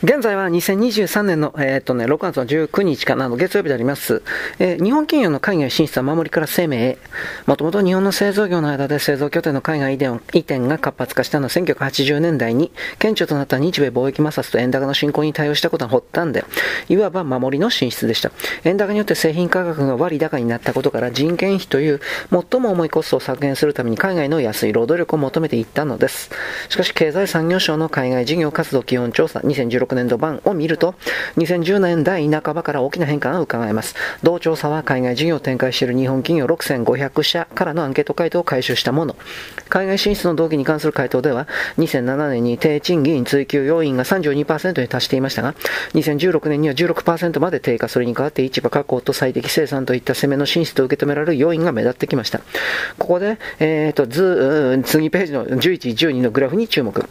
現在は2023年の、えー、とね、6月の19日かなの月曜日であります。えー、日本企業の海外進出は守りから生命へ。もともと日本の製造業の間で製造拠点の海外移転が活発化したのは1980年代に、顕著となった日米貿易摩擦と円高の進行に対応したことが発端で、いわば守りの進出でした。円高によって製品価格が割高になったことから人件費という最も重いコストを削減するために海外の安い労働力を求めていったのです。しかし経済産業省の海外事業活動基本調査2016 2016年度版を見ると、2010年代半ばから大きな変化が伺えます。同調査は海外事業を展開している日本企業6500社からのアンケート回答を回収したもの。海外進出の動機に関する回答では、2007年に低賃金追求要因が32%に達していましたが、2016年には16%まで低下、それに代わって市場確保と最適生産といった攻めの進出と受け止められる要因が目立ってきました。ここで、えーと、図、次ページの11、12のグラフに注目。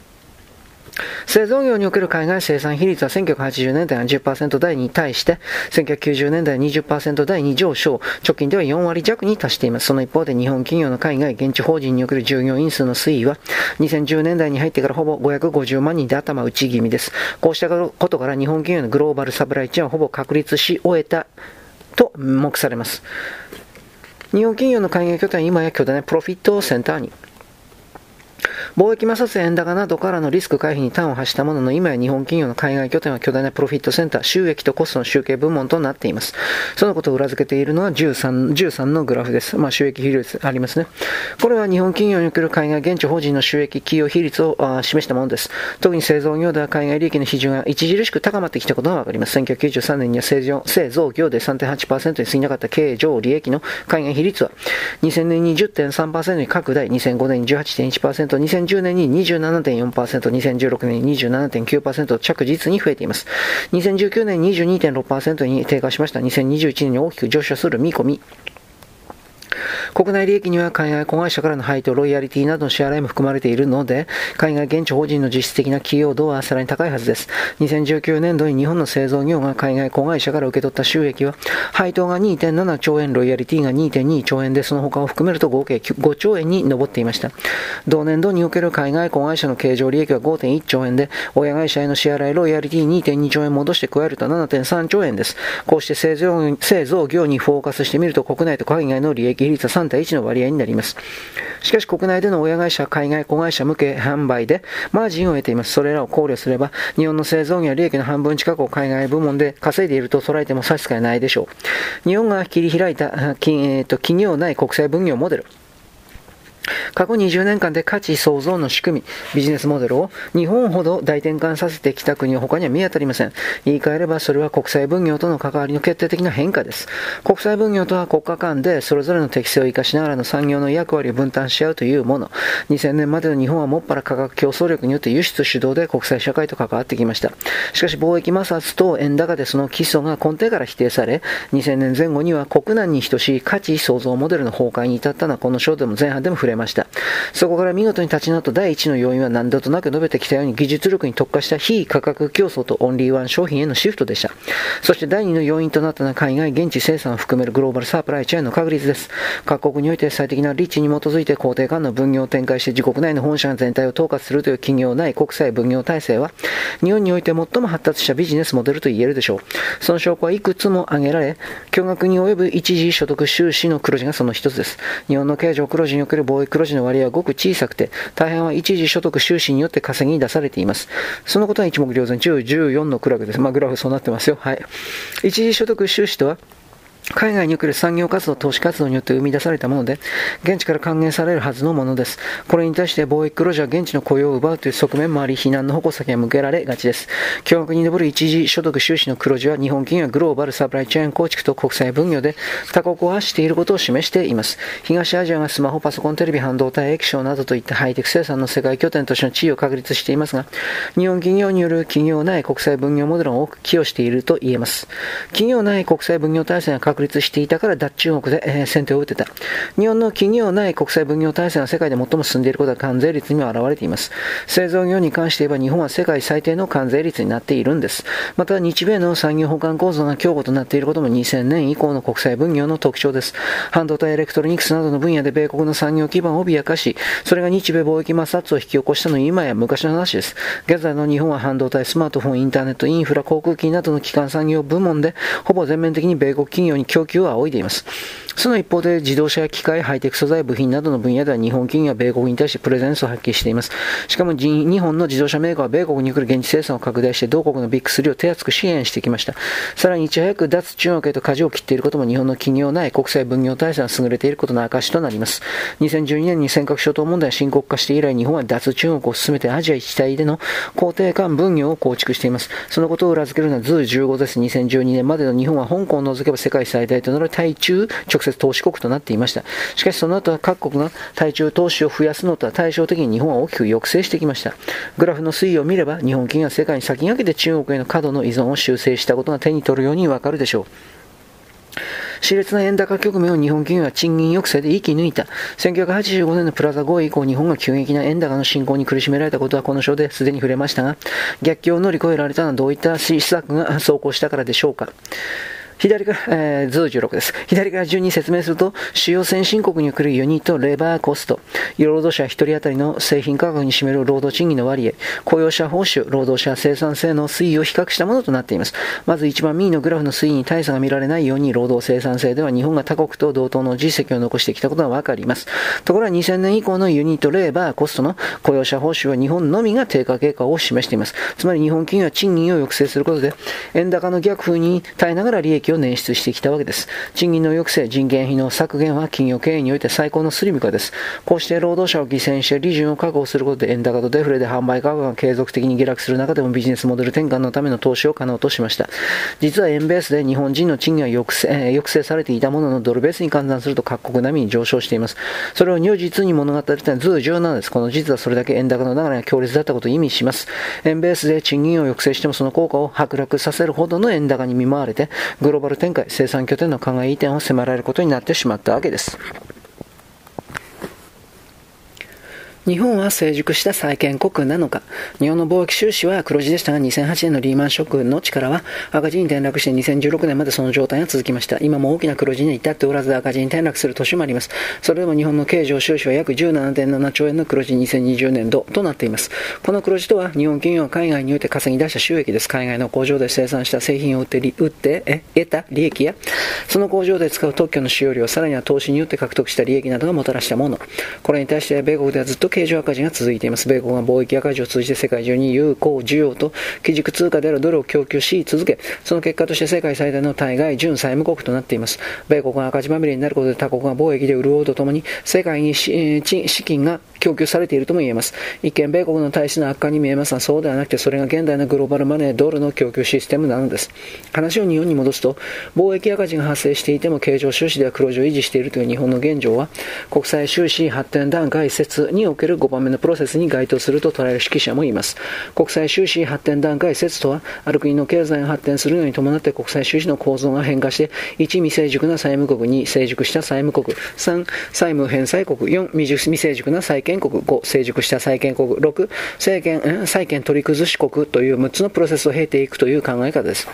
製造業における海外生産比率は1980年代は10%台に対して、1990年代は20%台に上昇、直近では4割弱に達しています。その一方で日本企業の海外現地法人における従業員数の推移は、2010年代に入ってからほぼ550万人で頭打ち気味です。こうしたことから日本企業のグローバルサプライチェーンはほぼ確立し終えたと目されます。日本企業の海外拠点は今や巨大なプロフィットセンターに。貿易摩擦や円高などからのリスク回避に端を発したものの、今や日本企業の海外拠点は巨大なプロフィットセンター、収益とコストの集計部門となっています。そのことを裏付けているのは13、13のグラフです。まあ、収益比率ありますね。これは日本企業における海外現地法人の収益企業比率を示したものです。特に製造業では海外利益の比重が著しく高まってきたことがわかります。1993年には製造製造業で3.8%に過ぎなかった経営上利益の海外比率は、2000年に10.3%に拡大、2005年に18.1%、2010 2010年に27.4%、2016年に27.9%着実に増えています。2019年22.6%に低下しました。2021年に大きく上昇する見込み。国内利益には海外子会社からの配当、ロイヤリティなどの支払いも含まれているので、海外現地法人の実質的な企業度はさらに高いはずです。2019年度に日本の製造業が海外子会社から受け取った収益は、配当が2.7兆円、ロイヤリティが2.2兆円で、その他を含めると合計5兆円に上っていました。同年度における海外子会社の経常利益は5.1兆円で、親会社への支払い、ロイヤリティ2.2兆円戻して加えると7.3兆円です。こうして製造業にフォーカスしてみると、国内と海外の利益率は3対1の割合になります。しかし国内での親会社、海外子会社向け販売でマージンを得ています。それらを考慮すれば、日本の製造業利益の半分近くを海外部門で稼いでいると捉えても差し支えないでしょう。日本が切り開いた、えー、と企業内国際分業モデル。過去20年間で価値創造の仕組み、ビジネスモデルを日本ほど大転換させてきた国は他には見当たりません。言い換えればそれは国際分業との関わりの決定的な変化です。国際分業とは国家間でそれぞれの適性を生かしながらの産業の役割を分担し合うというもの。2000年までの日本はもっぱら価格競争力によって輸出主導で国際社会と関わってきました。しかし貿易摩擦と円高でその基礎が根底から否定され、2000年前後には国難に等しい価値創造モデルの崩壊に至ったのはこの章でも前半でも触れました。そこから見事に立ち直った第一の要因は何度となく述べてきたように技術力に特化した非価格競争とオンリーワン商品へのシフトでした。そして第二の要因となったのは海外現地生産を含めるグローバルサプライチェーンの確立です。各国において最適な立地に基づいて工程間の分業を展開して自国内の本社全体を統括するという企業内国際分業体制は日本において最も発達したビジネスモデルと言えるでしょう。その証拠はいくつも挙げられ、巨額に及ぶ一時所得収支の黒字がその一つです。日本の経常黒字における貿易黒字の割合はごく小さくて、大半は一時所得収支によって稼ぎに出されています。そのことは一目瞭然、10、14のクラブです。まあ、グラフそうなってますよ。はい。一時所得収支とは、海外における産業活動、投資活動によって生み出されたもので、現地から還元されるはずのものです。これに対して貿易黒字は現地の雇用を奪うという側面もあり、非難の矛先が向けられがちです。巨額に上る一時所得収支の黒字は、日本企業はグローバルサプライチェーン構築と国際分業で他国を発していることを示しています。東アジアがスマホ、パソコン、テレビ、半導体、液晶などといったハイテク生産の世界拠点としての地位を確立していますが、日本企業による企業内国際分業モデルを多く寄与していると言えます。企業内国際分業体制が確立していたから脱中国で、えー、先手を打てた。日本の企業内国際分業体制が世界で最も進んでいることは関税率にも表れています。製造業に関して言えば日本は世界最低の関税率になっているんです。また日米の産業保管構造が強固となっていることも2000年以降の国際分業の特徴です。半導体エレクトロニクスなどの分野で米国の産業基盤を脅かし、それが日米貿易摩擦を引き起こしたのは今や昔の話です。現在の日本は半導体、スマートフォン、インターネット、インフラ、航空機などの基幹産業部門で、ほぼ全面的に米国企業に供給は仰いでいます。その一方で自動車や機械、ハイテク素材、部品などの分野では日本企業は米国に対してプレゼンスを発揮しています。しかも日本の自動車メーカーは米国に来る現地生産を拡大して同国のビッグ3を手厚く支援してきました。さらにいち早く脱中国へと舵を切っていることも日本の企業内国際分業体制が優れていることの証となります。2012年に尖閣諸島問題が深刻化して以来、日本は脱中国を進めてアジア一帯での肯定感分業を構築しています。そのことを裏付けるのは図15です。2012年までの日本は香港を除けば世界最大となる対中直接投資国となっていました。しかしその後は各国が対中投資を増やすのとは対照的に日本は大きく抑制してきました。グラフの推移を見れば日本企業は世界に先駆けて中国への過度の依存を修正したことが手に取るようにわかるでしょう。熾烈な円高局面を日本企業は賃金抑制で生き抜いた。1985年のプラザ合意以降、日本が急激な円高の進行に苦しめられたことはこの章ですでに触れましたが、逆境を乗り越えられたのはどういった施策が走行したからでしょうか。左から、えー、図16です。左から順に説明すると、主要先進国に送るユニットレバーコスト、労働者1人当たりの製品価格に占める労働賃金の割合、雇用者報酬、労働者生産性の推移を比較したものとなっています。まず一番右のグラフの推移に大差が見られないように、労働生産性では日本が他国と同等の実績を残してきたことがわかります。ところが2000年以降のユニットレーバーコストの雇用者報酬は日本のみが低下傾向を示しています。つまり日本企業は賃金を抑制することで、円高の逆風に耐えながら利益を捻出してきたわけです。賃金の抑制、人件費の削減は企業経営において最高のスリム化です。こうして労働者を犠牲にして利潤を確保することで円高とデフレで販売価格が継続的に下落する中でもビジネスモデル転換のための投資を可能としました。実は円ベースで日本人の賃金は抑制,、え、抑制されていたもののドルベースに換算すると各国並みに上昇しています。それを如実に物語ったのは図17です。この実はそれだけ円高の流れが強烈だったことを意味します。円ベースで賃金を抑制してもその効果を剥落させるほどの円高に見舞われて、グロローバル展開、生産拠点の考え移転を迫られることになってしまったわけです。日本は成熟した債権国なのか。日本の貿易収支は黒字でしたが、2008年のリーマンショックの力は赤字に転落して2016年までその状態が続きました。今も大きな黒字に至っておらず赤字に転落する年もあります。それでも日本の経常収支は約17.7兆円の黒字2020年度となっています。この黒字とは日本企業が海外において稼ぎ出した収益です。海外の工場で生産した製品を売って売ってえ得た利益や、その工場で使う特許の使用量、さらには投資によって獲得した利益などがもたらしたもの。これに対して米国ではずっと経常赤字が続いています。米国が貿易赤字を通じて世界中に有効需要と基軸通貨であるドルを供給し続け、その結果として世界最大の対外純債務国となっています。米国が赤字まみれになることで他国が貿易で潤うとともに、世界に資金が供給されているとも言えます。一見、米国の体質の悪化に見えますが、そうではなくて、それが現代のグローバルマネー、ドルの供給システムなのです。話を日本に戻すと、貿易赤字が発生していても、経常収支では黒字を維持しているという日本の現状は、国際収支発展段階説における5番目のプロセスに該当すると捉える指揮者もいます。国際収支発展段階説とは、ある国の経済が発展するのに伴って国際収支の構造が変化して、1、未成熟な債務国、2、成熟した債務国、3、債務返済国、4、未成熟な債権建国、5、成熟した債権国、6、政権、債権取り崩し国という6つのプロセスを経ていくという考え方です。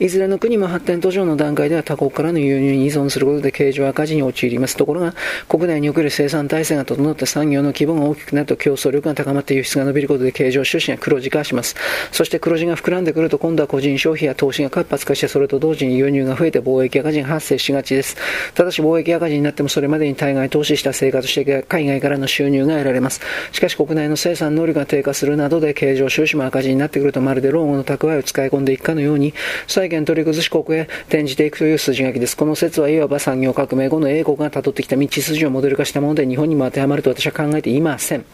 いずれの国も発展途上の段階では他国からの輸入に依存することで経常赤字に陥ります。ところが、国内における生産体制が整って産業の規模が大きくなると競争力が高まって輸出が伸びることで経常収支が黒字化します。そして黒字が膨らんでくると今度は個人消費や投資が活発化してそれと同時に輸入が増えて貿易赤字が発生しがちです。ただし貿易赤字になってもそれまでに対外投資した生活して海外からの収入が得られます。しかし国内の生産能力が低下するなどで経常収支も赤字になってくるとまるで老後の蓄えを使い込んでいくかのように債権取り崩し国へ転じていくという筋書きです。この説はいわば産業革命後の英国が辿ってきた道筋をモデル化したもので日本にも当てはまると私は考えていません。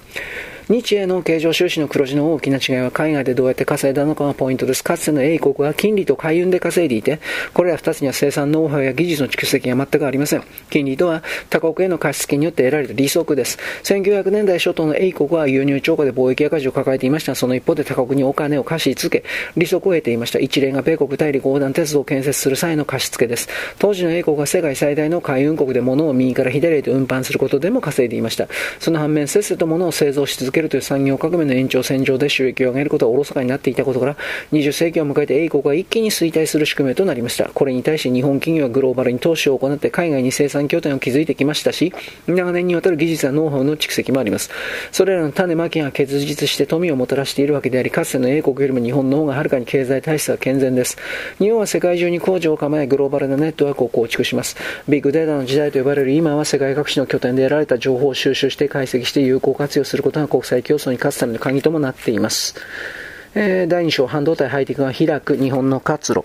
日英の経常収支の黒字の大きな違いは海外でどうやって稼いだのかがポイントです。かつての英国は金利と海運で稼いでいて、これら2つには生産ノウハウや技術の蓄積が全くありません。金利とは他国への貸付によって得られた利息です。1900年代初頭の英国は輸入超過で貿易赤字を抱えていましたがその一方で他国にお金を貸し付け、利息を得ていました。一連が米国大陸横断鉄道を建設する際の貸し付けです。当時の英国は世界最大の海運国で物を右から左へと運搬することでも稼いでいました。その反面、せっせと物を製造し続けけるという産業革命の延長線上で収益を上げることはおろそかになっていたことから、20世紀を迎えて英国は一気に衰退する仕組みとなりました。これに対し日本企業はグローバルに投資を行って海外に生産拠点を築いてきましたし、長年にわたる技術やノウハウの蓄積もあります。それらの種まきが結実して富をもたらしているわけであり、かつての英国よりも日本の方がはるかに経済体質は健全です。日本は世界中に工場を構え、グローバルなネットワークを構築します。ビッグデータの時代と呼ばれる今は世界各地の拠点で得られた情報を収集して解析して有効活用することが国際競争に勝つための鍵ともなっています。えー、第2章、半導体ハイテクが開く日本の活路。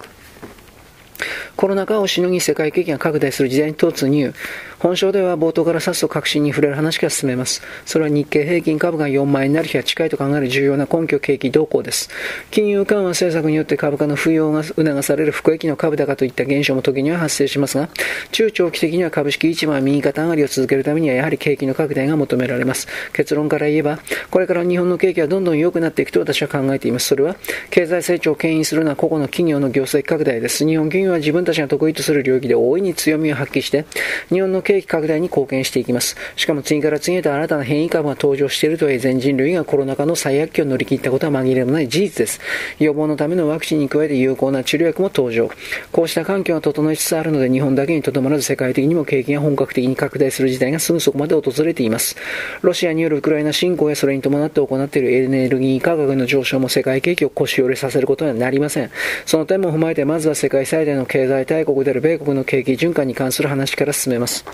コロナ禍をしのぎ世界景気が拡大する時代に突入。本章では冒頭からさっと確信に触れる話から進めます。それは日経平均株が4万円になる日が近いと考える重要な根拠景気動向です。金融緩和政策によって株価の浮揚が促される含益の株高といった現象も時には発生しますが、中長期的には株式市場は右肩上がりを続けるためにはやはり景気の拡大が求められます。結論から言えば、これから日本の景気はどんどん良くなっていくと私は考えています。それは、経済成長を牽引するのは個々の企業の業績拡大です。日本企業は自分たちが得意とする領域で大いに強みを発揮して、日本の景気拡大に貢献していきます。しかも次から次へと新たな変異株が登場しているとはいえ、全人類がコロナ禍の最悪期を乗り切ったことは紛れもない事実です。予防のためのワクチンに加えて有効な治療薬も登場。こうした環境が整いつつあるので、日本だけにとどまらず世界的にも景気が本格的に拡大する時代がすぐそこまで訪れています。ロシアによるウクライナ侵攻やそれに伴って行っているエネルギー価格の上昇も世界景気を腰折れさせることにはなりません。その点も踏まえて、まずは世界最大の経済大国である米国の景気循環に関する話から進めます。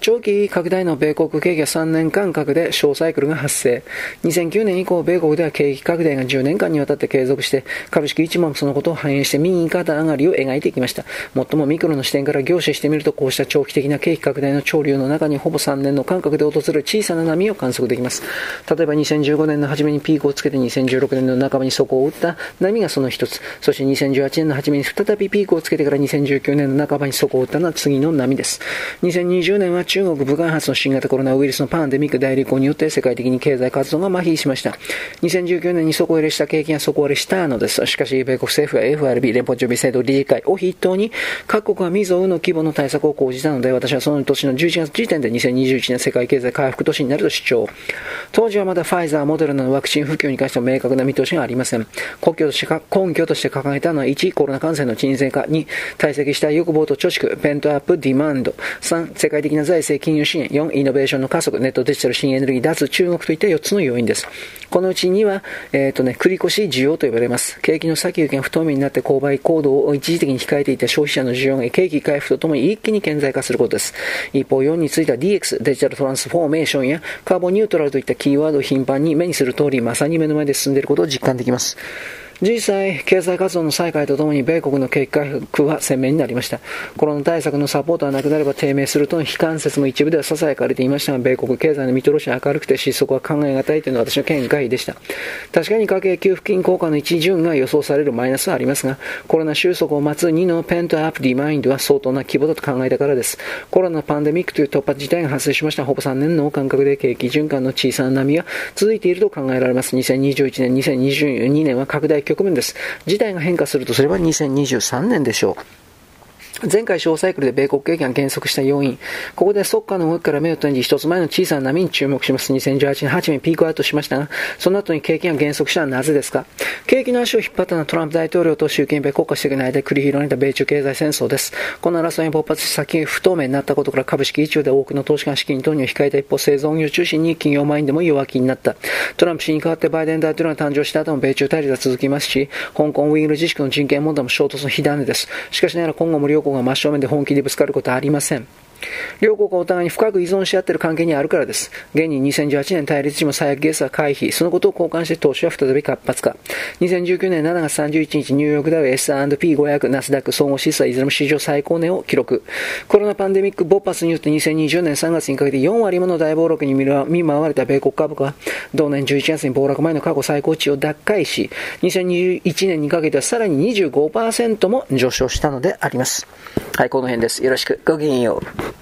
長期拡大の米国景気は3年間隔で小サイクルが発生。2009年以降、米国では景気拡大が10年間にわたって継続して、株式一もそのことを反映して右肩上がりを描いていきました。最もミクロの視点から凝視してみると、こうした長期的な景気拡大の潮流の中にほぼ3年の間隔で訪れる小さな波を観測できます。例えば2015年の初めにピークをつけて2016年の半ばに底を打った波がその一つ。そして2018年の初めに再びピークをつけてから2019年の半ばに底を打ったのは次の波です。2020年は中国武漢発の新型コロナウイルスのパンデミック大流行によって世界的に経済活動が麻痺しました。2019年に底入れした景気が底割れしたのです。しかし、米国政府や FRB 連邦準備制度理事会を筆頭に各国は未曾有の規模の対策を講じたので、私はその年の11月時点で2021年世界経済回復年になると主張。当時はまだファイザー、モデルナのワクチン普及に関しては明確な見通しがありません。根拠として根拠として掲げたのは1、コロナ感染の沈静化、2、堆積した欲望と貯蓄、ペントアップ、ディマンド、3、世界的な財財政金融支援、4、イノベーションの加速、ネットデジタル、新エネルギー、脱中国といった4つの要因です。このうち2は、えっ、ー、とね、繰越し需要と呼ばれます。景気の先行きが不透明になって購買行動を一時的に控えていた消費者の需要が景気回復とともに一気に顕在化することです。一方、4については DX、デジタルトランスフォーメーションやカーボンニュートラルといったキーワードを頻繁に目にする通り、まさに目の前で進んでいることを実感できます。実際、経済活動の再開とともに米国の景気回復は鮮明になりました。コロナ対策のサポートがなくなれば低迷するとの悲観説も一部では囁かれていましたが、米国経済の見通しは明るくて失速は考え難いというのは私の見解でした。確かに家計給付金効果の一巡が予想されるマイナスはありますが、コロナ収束を待つ2のペントアップディマインドは相当な規模だと考えたからです。コロナパンデミックという突破自体が発生しましたほぼ3年の間隔で景気循環の小さな波が続いていると考えられます。2021年、2022年は拡大局面です。事態が変化するとすれば2023年でしょう。前回小サイクルで米国景気が減速した要因。ここで速化の動きから目を閉じ一つ前の小さな波に注目します。2018年8年ピークアウトしましたが、その後に景気が減速したのはなぜですか？景気の足を引っ張ったのはトランプ大統領と習近平国家主席の間で繰り広げた米中経済戦争です。この争いに勃発し先不透明になったことから株式一応で多くの投資家資金投入を控えた一方、製造業を中心に企業マインドも弱気になった。トランプ氏に代わってバイデン大統領が誕生した後も米中対立が続きますし、香港ウィール自粛の人権問題も衝突の火種です。しかしながら今後も両国が真正面で本気でぶつかることはありません。両国はお互いに深く依存し合っている関係にあるからです。現に2018年対立時も最悪ゲスは回避、そのことを交換して投資は再び活発化。2019年7月31日、ニューヨークダウ S&P500、ナスダック総合指数はいずれも史上最高値を記録。コロナパンデミック勃発によって2020年3月にかけて4割もの大暴落に見舞われた米国株価は、同年11月に暴落前の過去最高値を奪回し、2021年にかけてはさらに25%も上昇したのであります。はい、この辺です。よろしく。ごきげんよう。